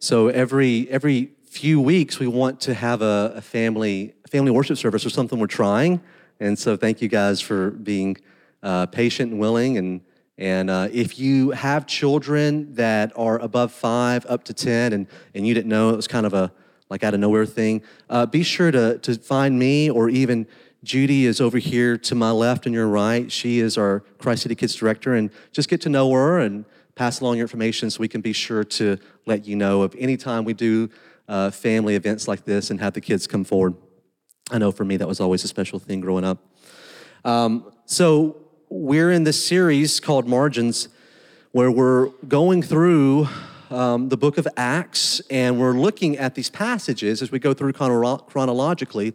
So every every few weeks, we want to have a, a family family worship service or something we're trying. And so thank you guys for being uh, patient and willing. And and uh, if you have children that are above five, up to ten, and and you didn't know it was kind of a like out of nowhere thing, uh, be sure to to find me or even Judy is over here to my left and your right. She is our Christ City Kids director, and just get to know her and pass along your information so we can be sure to let you know of any time we do uh, family events like this and have the kids come forward. I know for me that was always a special thing growing up. Um, so we're in this series called Margins, where we're going through um, the book of Acts, and we're looking at these passages as we go through chronolo- chronologically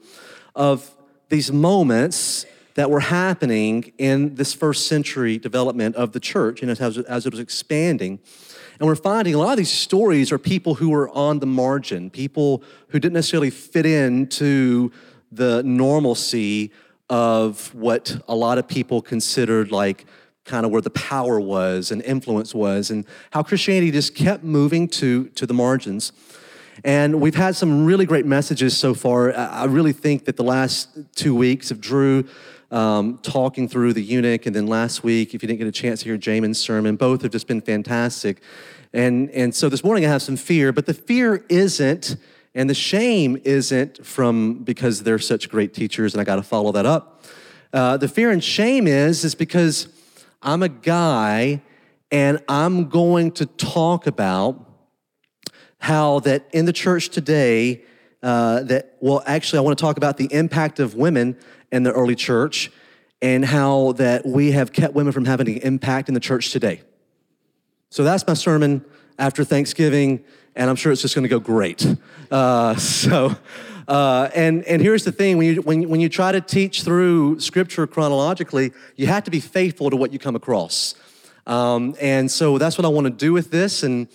of these moments that were happening in this first century development of the church, know, as, as it was expanding. And we're finding a lot of these stories are people who were on the margin, people who didn't necessarily fit into the normalcy of what a lot of people considered like kind of where the power was and influence was, and how Christianity just kept moving to, to the margins. And we've had some really great messages so far. I really think that the last two weeks of Drew um, talking through the eunuch, and then last week, if you didn't get a chance to hear Jamin's sermon, both have just been fantastic. And, and so this morning I have some fear, but the fear isn't, and the shame isn't from because they're such great teachers and I got to follow that up. Uh, the fear and shame is, is because I'm a guy and I'm going to talk about how that in the church today, uh, that, well, actually, I want to talk about the impact of women in the early church and how that we have kept women from having an impact in the church today. So that's my sermon after Thanksgiving, and I'm sure it's just going to go great. Uh, so, uh, and and here's the thing: when you when when you try to teach through Scripture chronologically, you have to be faithful to what you come across. Um, and so that's what I want to do with this, and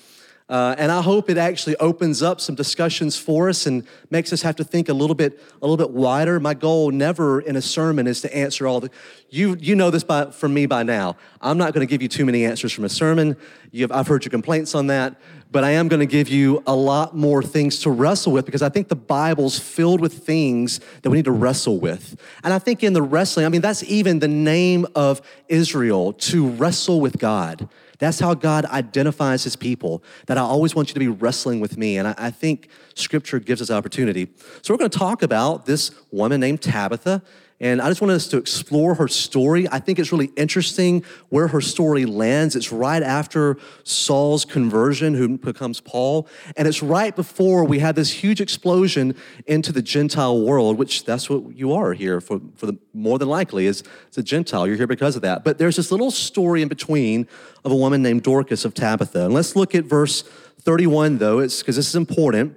uh, and I hope it actually opens up some discussions for us and makes us have to think a little bit, a little bit wider. My goal never in a sermon is to answer all the. You you know this by, from me by now. I'm not going to give you too many answers from a sermon. Have, I've heard your complaints on that, but I am going to give you a lot more things to wrestle with because I think the Bible's filled with things that we need to wrestle with. And I think in the wrestling, I mean that's even the name of Israel to wrestle with God that's how God identifies his people, that I always want you to be wrestling with me. And I, I think scripture gives us opportunity. So we're going to talk about this woman named Tabitha and I just wanted us to explore her story. I think it's really interesting where her story lands. It's right after Saul's conversion, who becomes Paul. And it's right before we had this huge explosion into the Gentile world, which that's what you are here for, for the more than likely is it's a Gentile. You're here because of that. But there's this little story in between of a woman named Dorcas of Tabitha. And let's look at verse 31 though, because this is important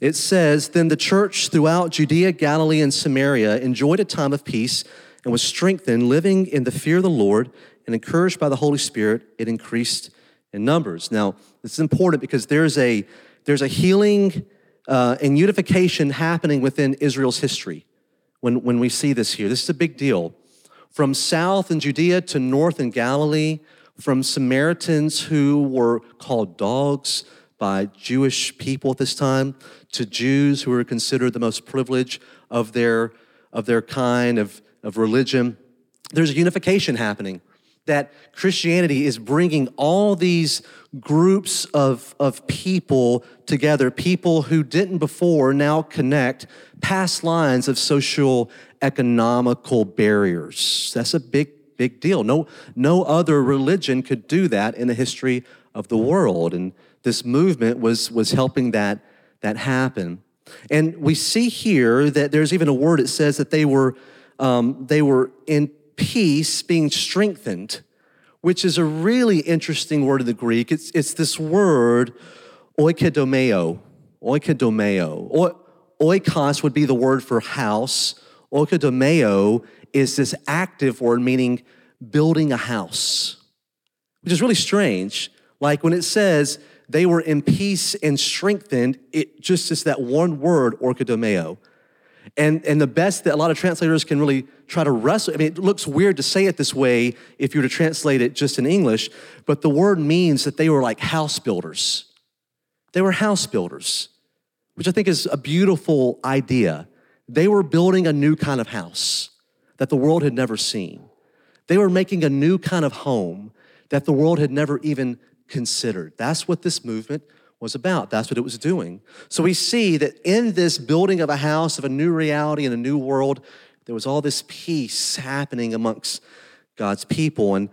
it says, Then the church throughout Judea, Galilee, and Samaria enjoyed a time of peace and was strengthened, living in the fear of the Lord and encouraged by the Holy Spirit, it increased in numbers. Now, this is important because there's a, there's a healing uh, and unification happening within Israel's history when, when we see this here. This is a big deal. From south in Judea to north in Galilee, from Samaritans who were called dogs by Jewish people at this time to Jews who were considered the most privileged of their, of their kind of, of religion. There's a unification happening that Christianity is bringing all these groups of, of people together, people who didn't before now connect past lines of social economical barriers. That's a big, big deal. No, no other religion could do that in the history of the world. And this movement was, was helping that, that happen. And we see here that there's even a word that says that they were, um, they were in peace, being strengthened, which is a really interesting word in the Greek. It's, it's this word, oikodomeo, oikodomeo. O, oikos would be the word for house. Oikodomeo is this active word meaning building a house, which is really strange. Like when it says they were in peace and strengthened, it just is that one word, oikodomeo. And, and the best that a lot of translators can really try to wrestle, I mean, it looks weird to say it this way if you were to translate it just in English, but the word means that they were like house builders. They were house builders, which I think is a beautiful idea. They were building a new kind of house that the world had never seen. They were making a new kind of home that the world had never even considered. That's what this movement was about. That's what it was doing. So we see that in this building of a house, of a new reality and a new world, there was all this peace happening amongst God's people. And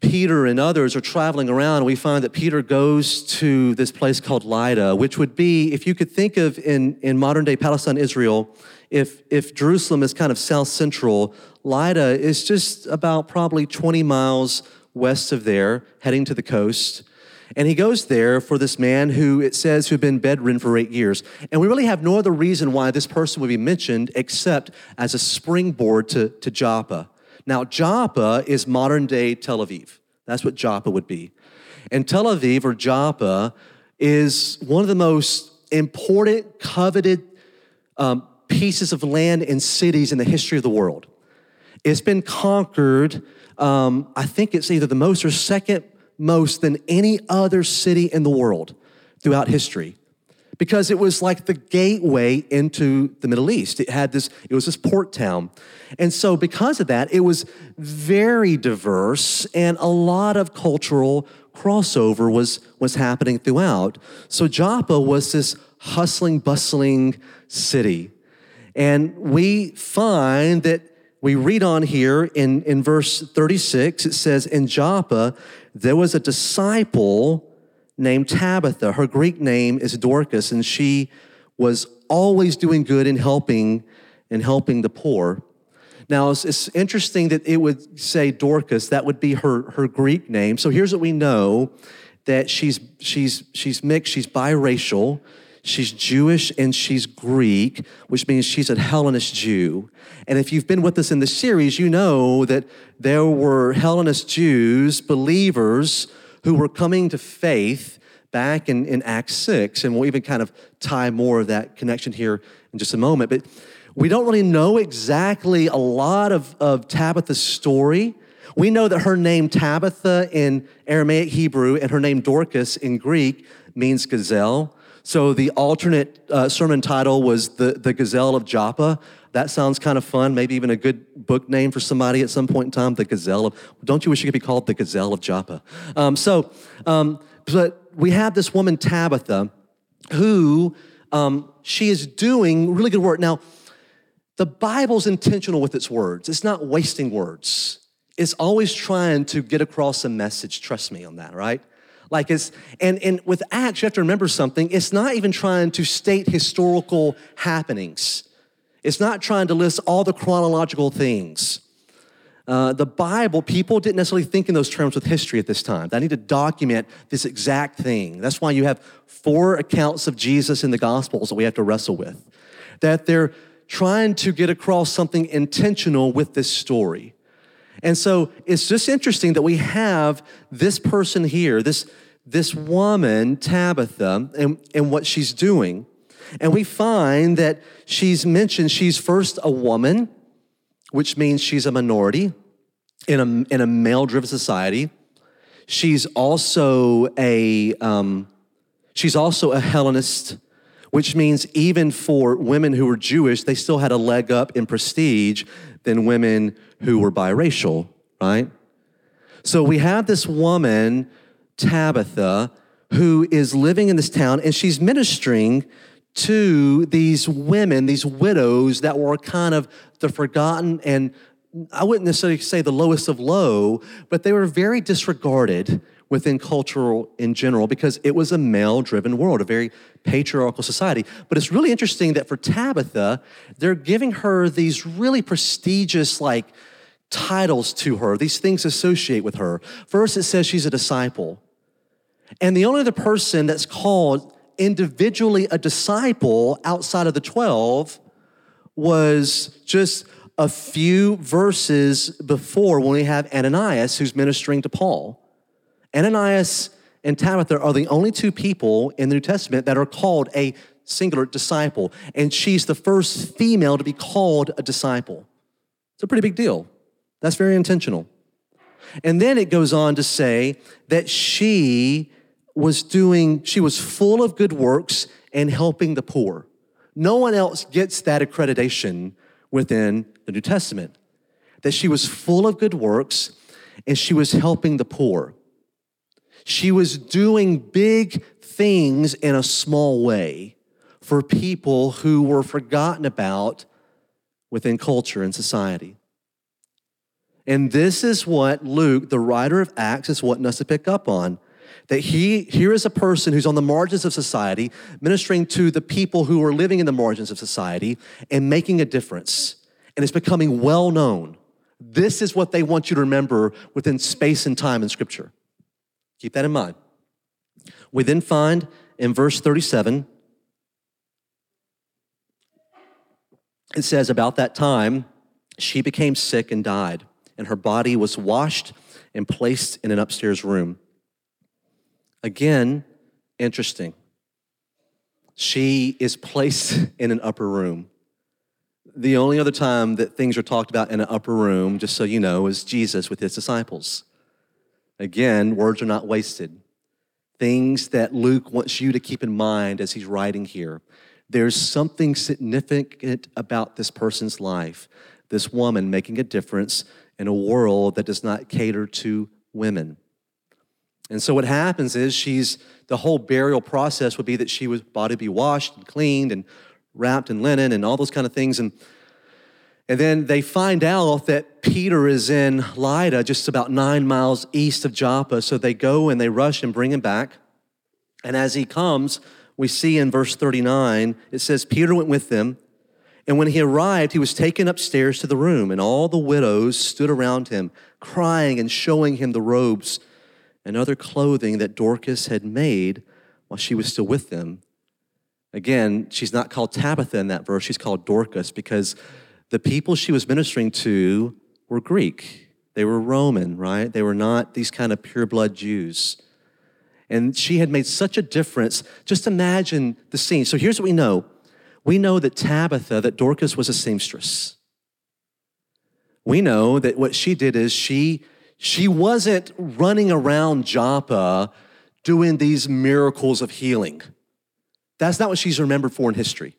Peter and others are traveling around, and we find that Peter goes to this place called Lydda, which would be, if you could think of in, in modern day Palestine, Israel, if, if Jerusalem is kind of south central, Lydda is just about probably 20 miles west of there, heading to the coast. And he goes there for this man who it says who had been bedridden for eight years. And we really have no other reason why this person would be mentioned except as a springboard to, to Joppa. Now, Joppa is modern day Tel Aviv. That's what Joppa would be. And Tel Aviv or Joppa is one of the most important, coveted um, pieces of land and cities in the history of the world. It's been conquered, um, I think it's either the most or second most than any other city in the world throughout history because it was like the gateway into the Middle East. It had this, it was this port town. And so, because of that, it was very diverse and a lot of cultural crossover was, was happening throughout. So, Joppa was this hustling, bustling city. And we find that we mm-hmm. read on here in, in verse 36, it says, In Joppa, there was a disciple named Tabitha. Her Greek name is Dorcas, and she was always doing good and helping and helping the poor. Now, it's, it's, interesting that it would say Dorcas. That would be her, her Greek name. So here's what we know that she's, she's, she's mixed, she's biracial. She's Jewish and she's Greek, which means she's a Hellenist Jew. And if you've been with us in the series, you know that there were Hellenist Jews, believers, who were coming to faith back in, in Acts 6. And we'll even kind of tie more of that connection here in just a moment. But we don't really know exactly a lot of, of Tabitha's story. We know that her name Tabitha in Aramaic Hebrew and her name Dorcas in Greek means gazelle. So the alternate uh, sermon title was the, the Gazelle of Joppa. That sounds kind of fun, maybe even a good book name for somebody at some point in time, the Gazelle of, don't you wish you could be called the Gazelle of Joppa? Um, so, um, but we have this woman, Tabitha, who um, she is doing really good work. Now, the Bible's intentional with its words. It's not wasting words. It's always trying to get across a message. Trust me on that, right? Like it's, and, and with Acts, you have to remember something. It's not even trying to state historical happenings. It's not trying to list all the chronological things. Uh, the Bible, people didn't necessarily think in those terms with history at this time. They need to document this exact thing. That's why you have four accounts of Jesus in the Gospels that we have to wrestle with. That they're trying to get across something intentional with this story. And so it's just interesting that we have this person here, this, this woman, Tabitha, and, and what she's doing. And we find that she's mentioned she's first a woman, which means she's a minority in a, in a male driven society. She's also a, um, she's also a Hellenist, which means even for women who were Jewish, they still had a leg up in prestige than women who were biracial, right? So we have this woman, Tabitha, who is living in this town and she's ministering to these women, these widows that were kind of the forgotten and I wouldn't necessarily say the lowest of low, but they were very disregarded within cultural in general because it was a male driven world, a very patriarchal society. But it's really interesting that for Tabitha, they're giving her these really prestigious, like, titles to her, these things associate with her. First, it says she's a disciple. And the only other person that's called individually a disciple outside of the 12 was just a few verses before when we have Ananias who's ministering to Paul. Ananias and Tabitha are the only two people in the New Testament that are called a singular disciple, and she's the first female to be called a disciple. It's a pretty big deal. That's very intentional. And then it goes on to say that she was doing, she was full of good works and helping the poor. No one else gets that accreditation within the New Testament. That she was full of good works and she was helping the poor. She was doing big things in a small way for people who were forgotten about within culture and society. And this is what Luke, the writer of Acts, is wanting us to pick up on. That he, here is a person who's on the margins of society, ministering to the people who are living in the margins of society and making a difference. And it's becoming well known. This is what they want you to remember within space and time in Scripture. Keep that in mind. We then find in verse 37, it says, About that time, she became sick and died and her body was washed and placed in an upstairs room. Again, interesting. She is placed in an upper room. The only other time that things are talked about in an upper room, just so you know, is Jesus with his disciples. Again, words are not wasted. Things that Luke wants you to keep in mind as he's writing here. There's something significant about this person's life, this woman making a difference in a world that does not cater to women. And so what happens is she's the whole burial process would be that she was body be washed and cleaned and wrapped in linen and all those kind of things and and then they find out that Peter is in Lydda, just about nine miles east of Joppa. So they go and they rush and bring him back. And as he comes, we see in verse 39, it says, Peter went with them. And when he arrived, he was taken upstairs to the room, and all the widows stood around him, crying and showing him the robes and other clothing that Dorcas had made while she was still with them. Again, she's not called Tabitha in that verse, she's called Dorcas because the people she was ministering to were Greek. They were Roman, right? They were not these kind of pure blood Jews. And she had made such a difference. Just imagine the scene. So here's what we know we know that Tabitha, that Dorcas was a seamstress. We know that what she did is she, she wasn't running around Joppa doing these miracles of healing. That's not what she's remembered for in history.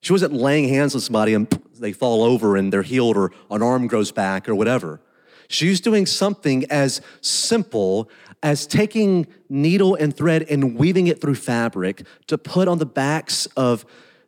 She wasn't laying hands on somebody and they fall over and they're healed or an arm grows back or whatever. She's doing something as simple as taking needle and thread and weaving it through fabric to put on the backs of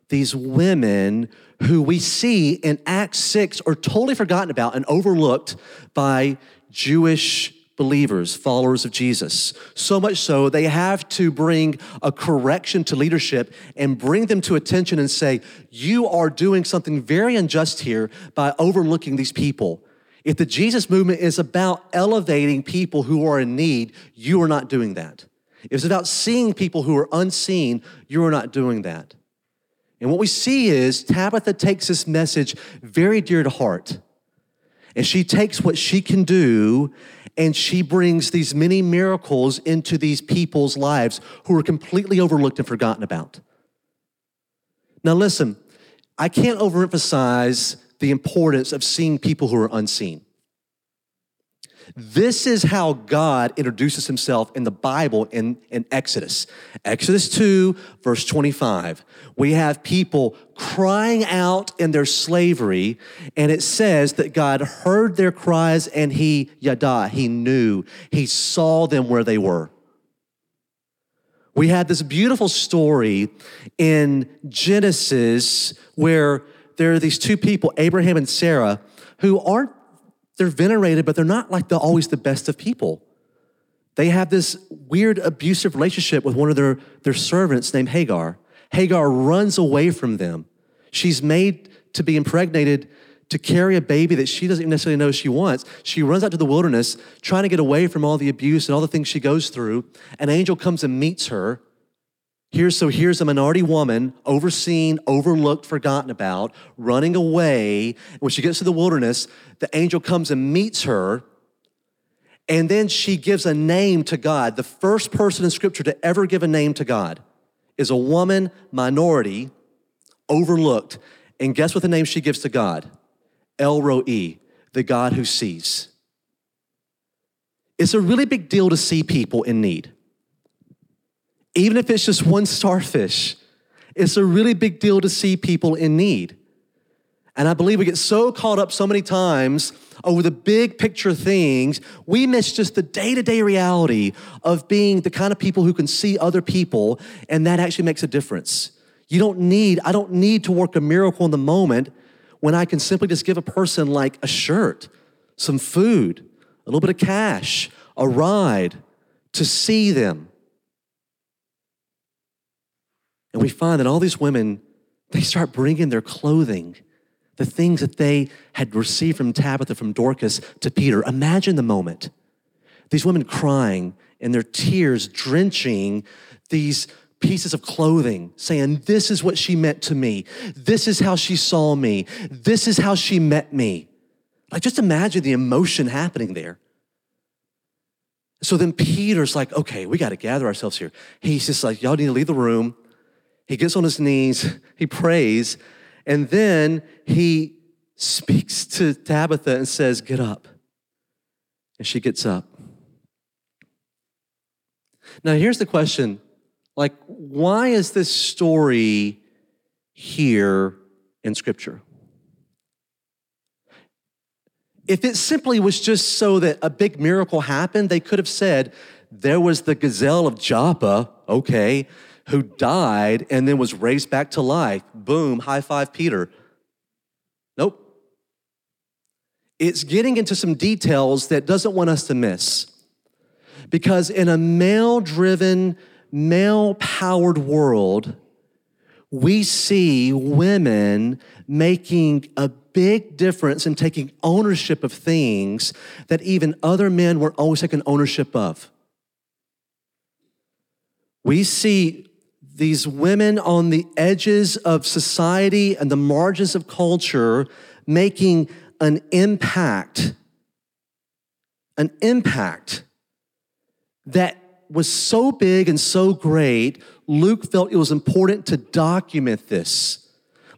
these women who we see in Acts 6 are totally forgotten about and overlooked by Jewish believers, followers of Jesus. So much so, they have to bring a correction to leadership and bring them to attention and say, You are doing something very unjust here by overlooking these people. If the Jesus movement is about elevating people who are in need, you are not doing that. If it's about seeing people who are unseen, you are not doing that. And what we see is Tabitha takes this message very dear to heart. And she takes what she can do and she brings these many miracles into these people's lives who are completely overlooked and forgotten about. Now, listen, I can't overemphasize the importance of seeing people who are unseen. This is how God introduces himself in the Bible in, in Exodus. Exodus 2, verse 25. We have people crying out in their slavery, and it says that God heard their cries and he, yada, he knew, he saw them where they were. We had this beautiful story in Genesis where there are these two people, Abraham and Sarah, who aren't they're venerated, but they're not like the, always the best of people. They have this weird abusive relationship with one of their, their servants named Hagar. Hagar runs away from them. She's made to be impregnated to carry a baby that she doesn't necessarily know she wants. She runs out to the wilderness trying to get away from all the abuse and all the things she goes through. An angel comes and meets her Here's, so here's a minority woman, overseen, overlooked, forgotten about, running away. When she gets to the wilderness, the angel comes and meets her, and then she gives a name to God. The first person in Scripture to ever give a name to God is a woman, minority, overlooked. And guess what the name she gives to God? El Roi, the God who sees. It's a really big deal to see people in need. even if it's just one starfish. It's a really big deal to see people in need. And I believe we get so caught up so many times over the big picture things, we miss just the day to day reality of being the kind of people who can see other people, and that actually makes a difference. You don't need, I don't need to work a miracle in the moment when I can simply just give a person like a shirt, some food, a little bit of cash, a ride to see them. And we find that all these women, they start bringing their clothing the things that they had received from Tabitha, from Dorcas to Peter. Imagine the moment. These women crying and their tears drenching these pieces of clothing, saying, This is what she meant to me. This is how she saw me. This is how she met me. Like, just imagine the emotion happening there. So then Peter's like, okay, we got to gather ourselves here. He's just like, y'all need to leave the room. He gets on his knees, he prays, and then he speaks to Tabitha and says, Get up. And she gets up. Now, here's the question like, why is this story here in Scripture? If it simply was just so that a big miracle happened, they could have said, There was the gazelle of Joppa, okay, who died and then was raised back to life. Boom, high five, Peter. Nope. It's getting into some details that doesn't want us to miss. Because in a male driven, male powered world, we see women making a big difference in taking ownership of things that even other men weren't always taking ownership of. We see these women on the edges of society and the margins of culture making an impact, an impact that was so big and so great, Luke felt it was important to document this.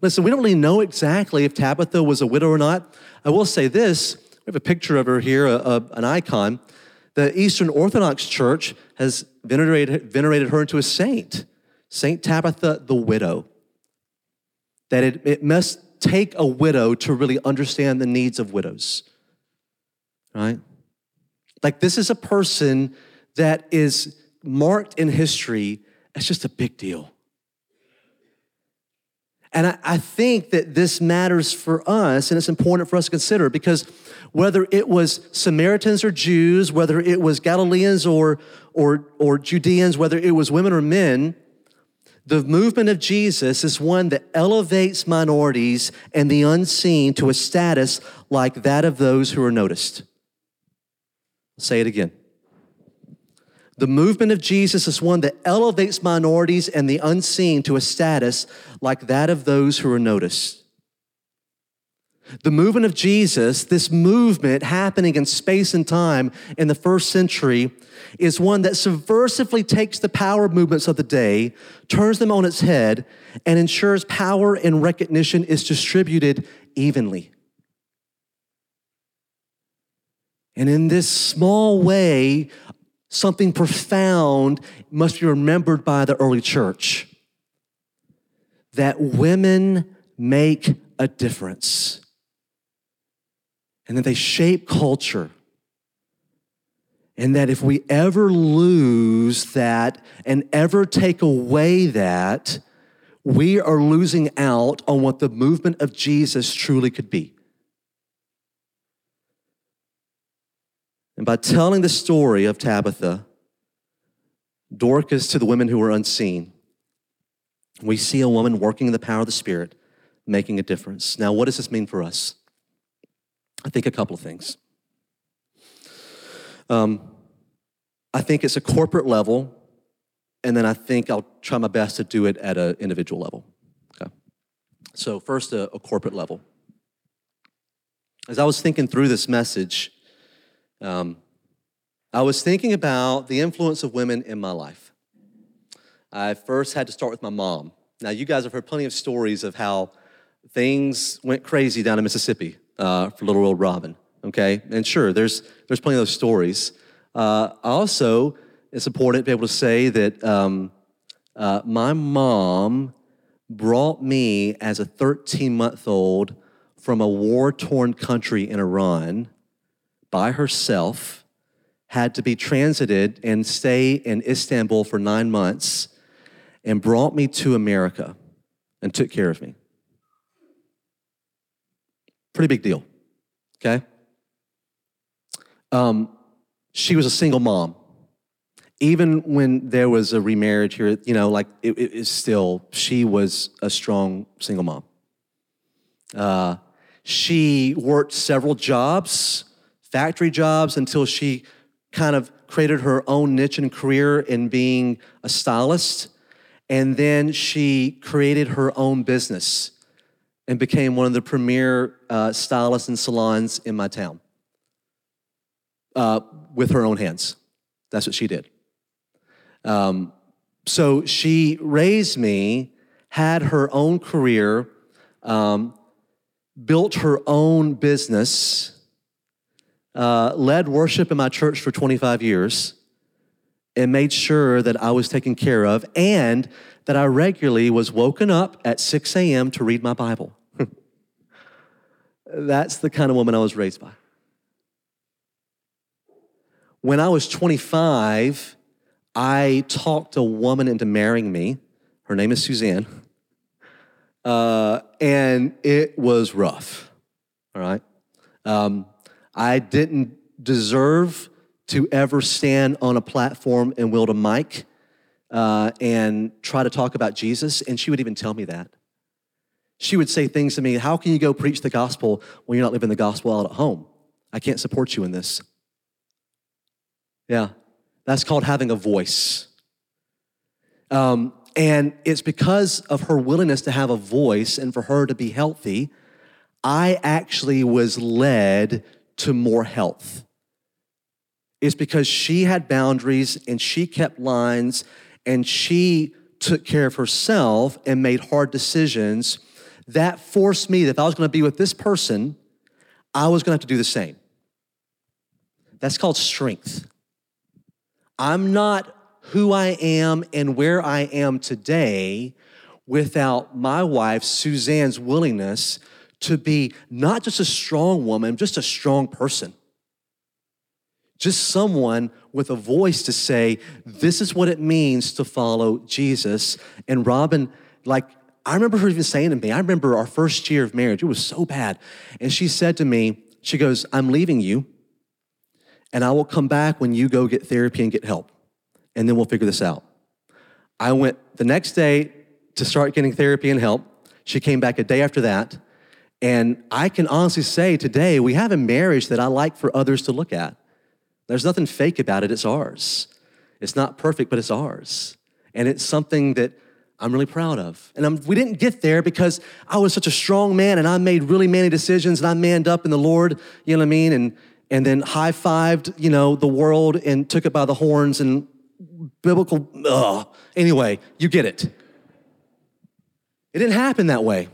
Listen, we don't really know exactly if Tabitha was a widow or not. I will say this we have a picture of her here, a, a, an icon. The Eastern Orthodox Church has venerated, venerated her into a saint. St. Tabitha the widow, that it, it must take a widow to really understand the needs of widows, right? Like, this is a person that is marked in history as just a big deal. And I, I, think that this matters for us and it's important for us to consider because whether it was Samaritans or Jews, whether it was Galileans or, or, or Judeans, whether it was women or men, the movement of Jesus is one that elevates minorities and the unseen to a status like that of those who are noticed. I'll say it again. The movement of Jesus is one that elevates minorities and the unseen to a status like that of those who are noticed. The movement of Jesus, this movement happening in space and time in the first century, is one that subversively takes the power movements of the day, turns them on its head, and ensures power and recognition is distributed evenly. And in this small way, something profound must be remembered by the early church that women make a difference and that they shape culture. And that if we ever lose that and ever take away that, we are losing out on what the movement of Jesus truly could be. And by telling the story of Tabitha, Dorcas to the women who were unseen, we see a woman working in the power of the Spirit, making a difference. Now, what does this mean for us? I think a couple of things. Um, I think it's a corporate level, and then I think I'll try my best to do it at an individual level. Okay. So, first, a, a corporate level. As I was thinking through this message, um, I was thinking about the influence of women in my life. I first had to start with my mom. Now, you guys have heard plenty of stories of how things went crazy down in Mississippi uh, for little old Robin. Okay, and sure, there's there's plenty of those stories. Uh, also, it's important to be able to say that um, uh, my mom brought me as a 13 month old from a war torn country in Iran by herself, had to be transited and stay in Istanbul for nine months, and brought me to America and took care of me. Pretty big deal, okay? Um, she was a single mom. Even when there was a remarriage here, you know, like it, is still, she was a strong single mom. Uh, she worked several jobs, factory jobs, until she kind of created her own niche and career in being a stylist. And then she created her own business and became one of the premier uh, stylists and salons in my town uh, with her own hands. That's what she did. Um, so she raised me, had her own career, um, built her own business, uh, led worship in my church for 25 years, and made sure that I was taken care of and that I regularly was woken up at 6 a.m. to read my Bible. That's the kind of woman I was raised by. When I was 25, I talked a woman into marrying me. Her name is Suzanne. Uh, and it was rough, all right? Um, I didn't deserve to ever stand on a platform and wield a mic uh, and try to talk about Jesus, and she would even tell me that. She would say things to me, How can you go preach the gospel when you're not living the gospel out at home? I can't support you in this. Yeah, that's called having a voice. Um, and it's because of her willingness to have a voice and for her to be healthy, I actually was led to more health. It's because she had boundaries and she kept lines and she took care of herself and made hard decisions that forced me that if I was going to be with this person, I was going to have to do the same. That's called strength. I'm not who I am and where I am today without my wife, Suzanne's willingness to be not just a strong woman, just a strong person. Just someone with a voice to say, this is what it means to follow Jesus. And Robin, like, I remember her even saying to me, I remember our first year of marriage, it was so bad. And she said to me, she goes, I'm leaving you, and I will come back when you go get therapy and get help and then we'll figure this out. I went the next day to start getting therapy and help. She came back a day after that. And I can honestly say today, we have a marriage that I like for others to look at. There's nothing fake about it, it's ours. It's not perfect, but it's ours. And it's something that I'm really proud of. And I'm, we didn't get there because I was such a strong man and I made really manly decisions and I manned up in the Lord, you know what I mean? And, and then high fived, you know, the world and took it by the horns and biblical. Ugh. Anyway, you get it. It didn't happen that way.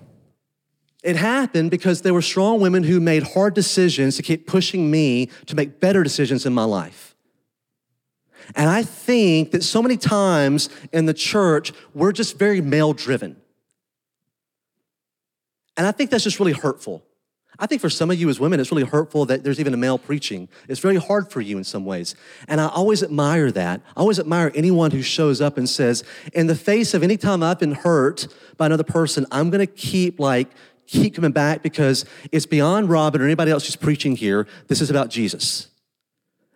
It happened because there were strong women who made hard decisions to keep pushing me to make better decisions in my life. And I think that so many times in the church, we're just very male driven. And I think that's just really hurtful. I think for some of you as women, it's really hurtful that there's even a male preaching. It's very hard for you in some ways. And I always admire that. I always admire anyone who shows up and says, in the face of any time I've been hurt by another person, I'm gonna keep like, keep coming back because it's beyond Robin or anybody else who's preaching here. This is about Jesus.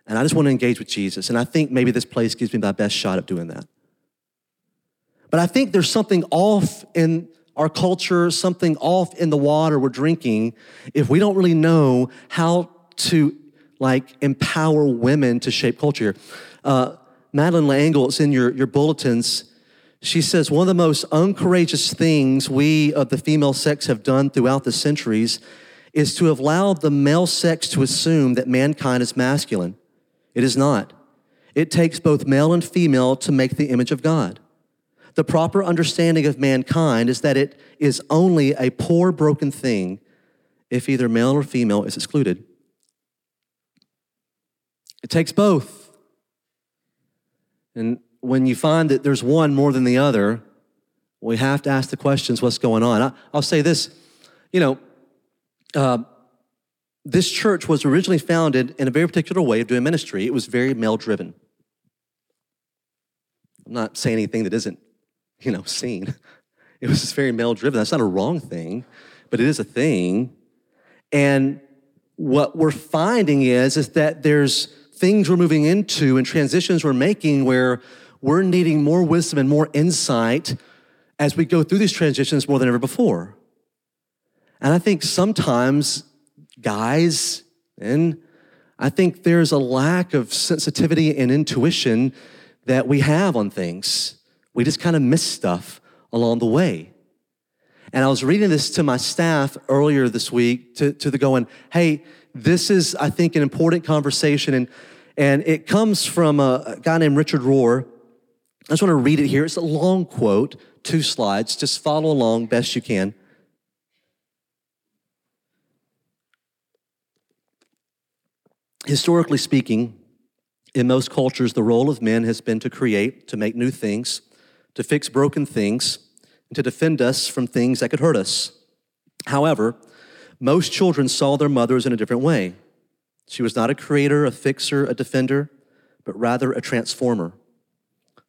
And I just want to engage with Jesus. And I think maybe this place gives me my best shot at doing that. But I think there's something off in our culture, something off in the water we're drinking, if we don't really know how to like empower women to shape culture. Uh, Madeleine L'Engle, it's in your, your bulletins. She says, one of the most uncourageous things we of the female sex have done throughout the centuries is to have allowed the male sex to assume that mankind is masculine. It is not. It takes both male and female to make the image of God. The proper understanding of mankind is that it is only a poor, broken thing if either male or female is excluded. It takes both. And when you find that there's one more than the other, we have to ask the questions what's going on? I, will say this you know, uh, this church was originally founded in a very particular way of doing ministry. It was very male driven. I'm not saying anything that isn't, you know, seen. It was just very male driven. That's not a wrong thing, but it is a thing. And what we're finding is, is that there's things we're moving into and transitions we're making where we're needing more wisdom and more insight as we go through these transitions more than ever before. And I think sometimes, guys, and I think there's a lack of sensitivity and intuition that we have on things. We just kind of miss stuff along the way. And I was reading this to my staff earlier this week to, to the going, hey, this is, I think, an important conversation. And, and it comes from a, a guy named Richard Rohr. I just want to read it here. It's a long quote, two slides. Just follow along best you can. Historically speaking, in most cultures, the role of men has been to create, to make new things, to fix broken things, and to defend us from things that could hurt us. However, most children saw their mothers in a different way. She was not a creator, a fixer, a defender, but rather a transformer.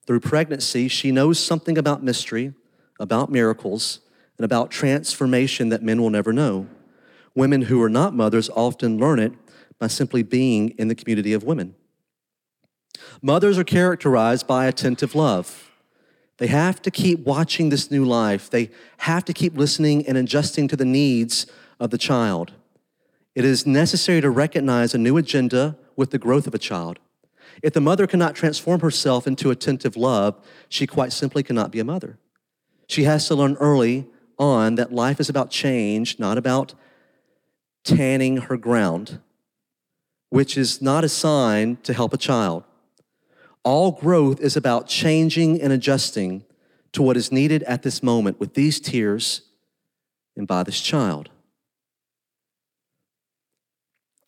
Through pregnancy, she knows something about mystery, about miracles, and about transformation that men will never know. Women who are not mothers often learn it by simply being in the community of women. Mothers are characterized by attentive love. They have to keep watching this new life. They have to keep listening and adjusting to the needs of the child. It is necessary to recognize a new agenda with the growth of a child. If the mother cannot transform herself into attentive love, she quite simply cannot be a mother. She has to learn early on that life is about change, not about tanning her ground, which is not a sign to help a child. All growth is about changing and adjusting to what is needed at this moment with these tears and by this child.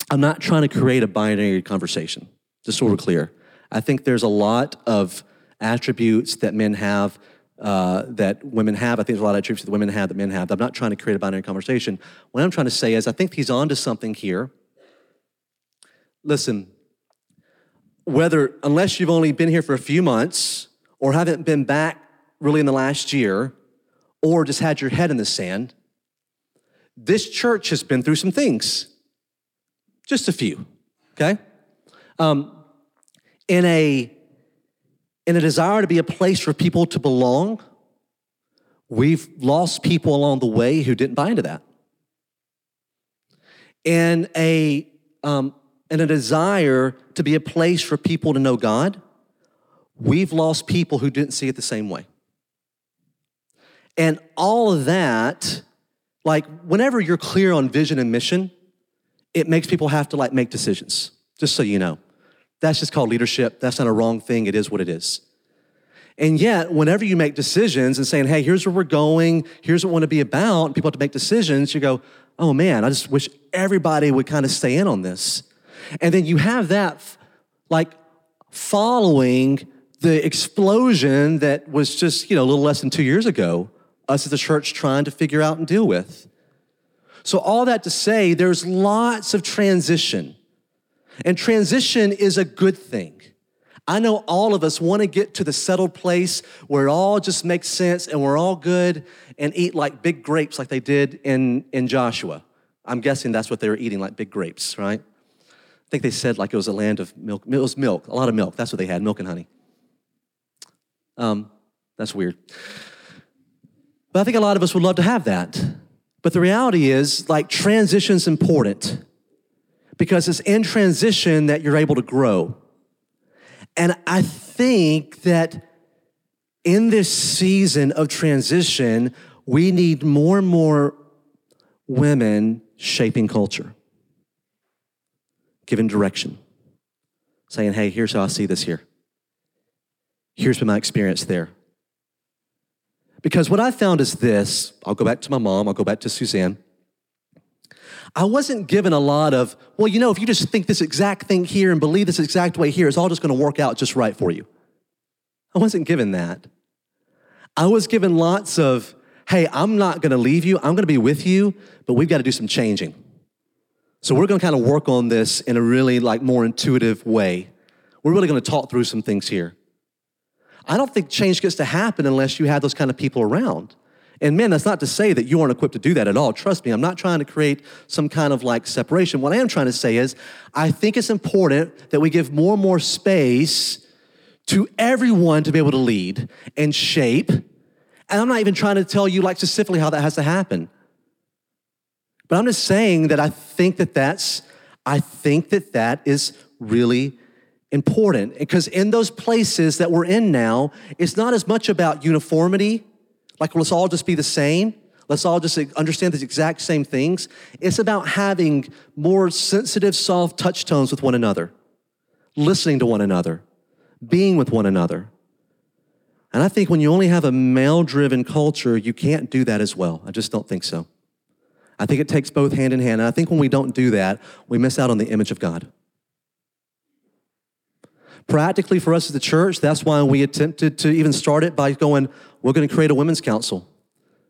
I'm not trying to create a binary conversation, just so we're clear. I think there's a lot of attributes that men have uh, that women have. I think there's a lot of attributes that women have that men have. I'm not trying to create a binary conversation. What I'm trying to say is, I think he's on to something here. Listen, whether, unless you've only been here for a few months or haven't been back really in the last year or just had your head in the sand, this church has been through some things. Just a few, okay? Um, in a in a desire to be a place for people to belong, we've lost people along the way who didn't buy into that. In a um, in a desire to be a place for people to know God, we've lost people who didn't see it the same way. And all of that, like whenever you're clear on vision and mission, it makes people have to like make decisions, just so you know. That's just called leadership. That's not a wrong thing. It is what it is. And yet, whenever you make decisions and saying, hey, here's where we're going, here's what we want to be about, people have to make decisions, you go, oh man, I just wish everybody would kind of stay in on this. And then you have that like following the explosion that was just, you know, a little less than two years ago, us as a church trying to figure out and deal with. So, all that to say, there's lots of transition. And transition is a good thing. I know all of us want to get to the settled place where it all just makes sense and we're all good and eat like big grapes like they did in, in Joshua. I'm guessing that's what they were eating, like big grapes, right? I think they said like it was a land of milk. It was milk, a lot of milk. That's what they had, milk and honey. Um, that's weird. But I think a lot of us would love to have that. But the reality is, like, transition's important because it's in transition that you're able to grow. And I think that in this season of transition, we need more and more women shaping culture, giving direction, saying, hey, here's how I see this here. Here's been my experience there. Because what I found is this I'll go back to my mom, I'll go back to Suzanne. I wasn't given a lot of, well, you know, if you just think this exact thing here and believe this exact way here, it's all just going to work out just right for you. I wasn't given that. I was given lots of, hey, I'm not gonna leave you, I'm gonna be with you, but we've gotta do some changing. So we're gonna kind of work on this in a really like more intuitive way. We're really gonna talk through some things here. I don't think change gets to happen unless you have those kind of people around. And men, that's not to say that you aren't equipped to do that at all. Trust me, I'm not trying to create some kind of like separation. What I am trying to say is, I think it's important that we give more and more space to everyone to be able to lead and shape. And I'm not even trying to tell you like specifically how that has to happen. But I'm just saying that I think that that's, I think that that is really important because in those places that we're in now, it's not as much about uniformity, like let's all just be the same. Let's all just understand the exact same things. It's about having more sensitive, soft touch tones with one another, listening to one another, being with one another. And I think when you only have a male driven culture, you can't do that as well. I just don't think so. I think it takes both hand in hand. And I think when we don't do that, we miss out on the image of God. Practically, for us as the church, that's why we attempted to even start it by going, we're going to create a women's council.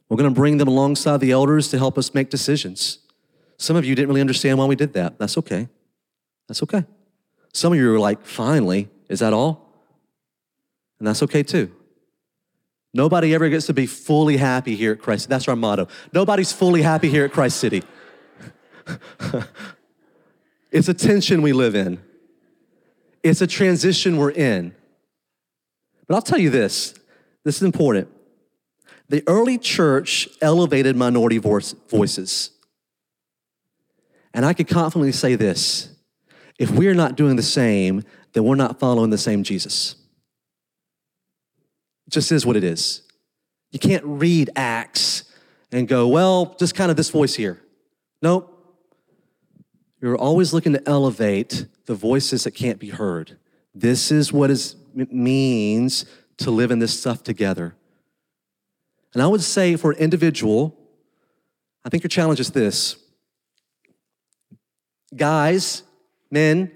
We're going to bring them alongside the elders to help us make decisions. Some of you didn't really understand why we did that. That's okay. That's okay. Some of you were like, finally, is that all? And that's okay too. Nobody ever gets to be fully happy here at Christ. That's our motto. Nobody's fully happy here at Christ City. it's a tension we live in. It's a transition we're in. But I'll tell you this this is important. The early church elevated minority voices. And I could confidently say this if we're not doing the same, then we're not following the same Jesus. It just is what it is. You can't read Acts and go, well, just kind of this voice here. Nope. You're always looking to elevate the voices that can't be heard. This is what it means to live in this stuff together. And I would say for an individual, I think your challenge is this guys, men,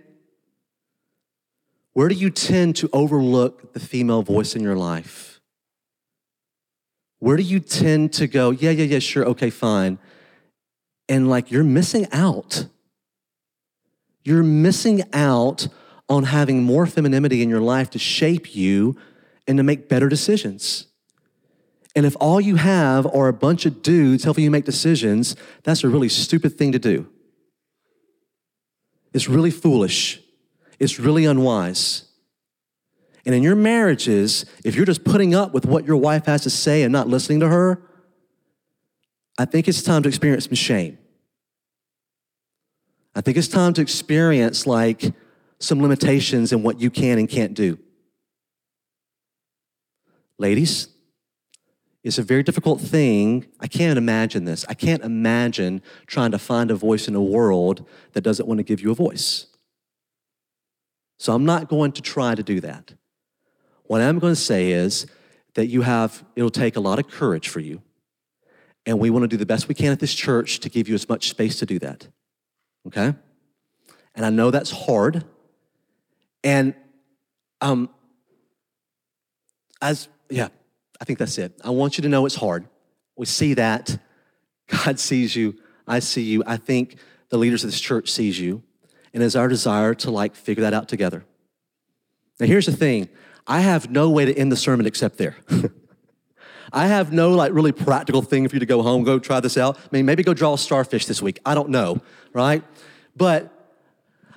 where do you tend to overlook the female voice in your life? Where do you tend to go, yeah, yeah, yeah, sure, okay, fine. And like you're missing out. You're missing out on having more femininity in your life to shape you and to make better decisions. And if all you have are a bunch of dudes helping you make decisions, that's a really stupid thing to do. It's really foolish. It's really unwise. And in your marriages, if you're just putting up with what your wife has to say and not listening to her, I think it's time to experience some shame. I think it's time to experience like some limitations in what you can and can't do. Ladies, it's a very difficult thing. I can't imagine this. I can't imagine trying to find a voice in a world that doesn't want to give you a voice. So I'm not going to try to do that. What I'm going to say is that you have, it'll take a lot of courage for you. And we want to do the best we can at this church to give you as much space to do that. Okay? And I know that's hard. And um, as, yeah, I think that's it. I want you to know it's hard. We see that. God sees you. I see you. I think the leaders of this church sees you. And it's our desire to like figure that out together. Now here's the thing. I have no way to end the sermon except there. I have no like really practical thing for you to go home, go try this out. I mean, maybe go draw a starfish this week. I don't know, right? But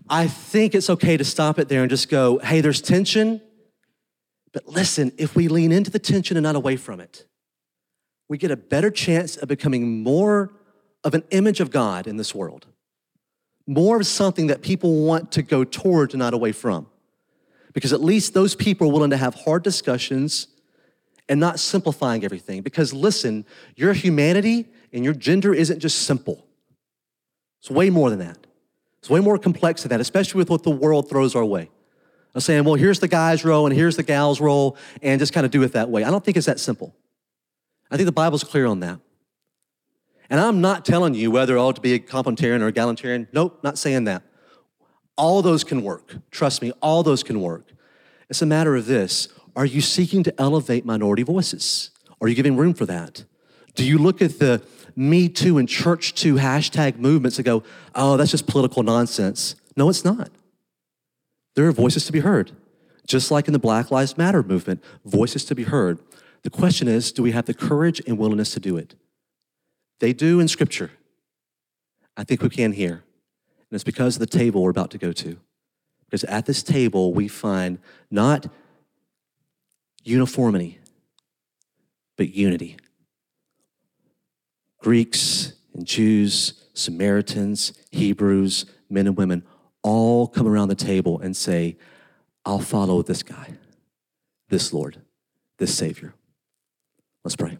I think it's okay to stop it there and just go, hey, there's tension. But listen, if we lean into the tension and not away from it, we get a better chance of becoming more of an image of God in this world, more of something that people want to go towards and not away from. Because at least those people are willing to have hard discussions and not simplifying everything. Because listen, your humanity and your gender isn't just simple, it's way more than that. It's way more complex than that, especially with what the world throws our way. I'm saying, well, here's the guy's role and here's the gal's role, and just kind of do it that way. I don't think it's that simple. I think the Bible's clear on that. And I'm not telling you whether ought to be a complementarian or a egalitarian. Nope, not saying that. All those can work. Trust me, all those can work. It's a matter of this Are you seeking to elevate minority voices? Are you giving room for that? Do you look at the Me Too and Church Too hashtag movements and go, oh, that's just political nonsense? No, it's not. There are voices to be heard. Just like in the Black Lives Matter movement, voices to be heard. The question is, do we have the courage and willingness to do it? They do in Scripture. I think we can here. And it's because of the table we're about to go to. Because at this table, we find not uniformity, but unity. Greeks and Jews, Samaritans, Hebrews, men and women all come around the table and say, I'll follow this guy, this Lord, this Savior. Let's pray.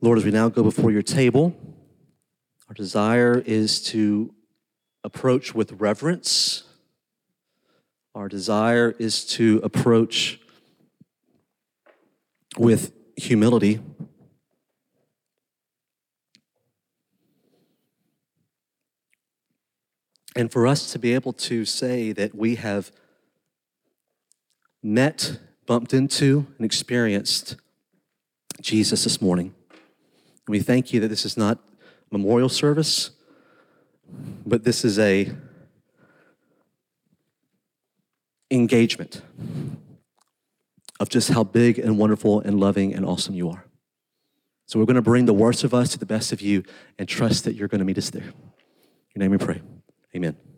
Lord, as we now go before your table, our desire is to approach with reverence. Our desire is to approach with humility. And for us to be able to say that we have met, bumped into, and experienced Jesus this morning. We thank you that this is not memorial service, but this is a engagement of just how big and wonderful and loving and awesome you are. So we're going to bring the worst of us to the best of you and trust that you're going to meet us there. In your name we pray. Amen.